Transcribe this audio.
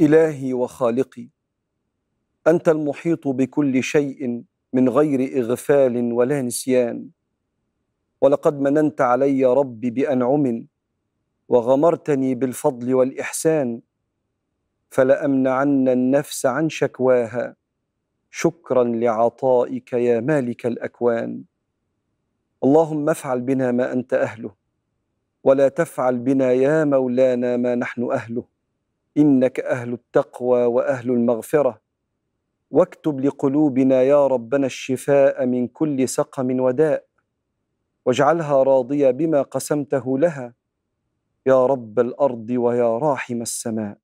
إلهي وخالقي أنت المحيط بكل شيء من غير إغفال ولا نسيان. ولقد مننت علي ربي بأنعم وغمرتني بالفضل والإحسان. فلأمنعن النفس عن شكواها. شكرا لعطائك يا مالك الأكوان. اللهم افعل بنا ما أنت أهله ولا تفعل بنا يا مولانا ما نحن أهله. إنك أهل التقوى وأهل المغفرة. واكتب لقلوبنا يا ربنا الشفاء من كل سقم وداء. واجعلها راضية بما قسمته لها. يا رب الأرض ويا راحم السماء.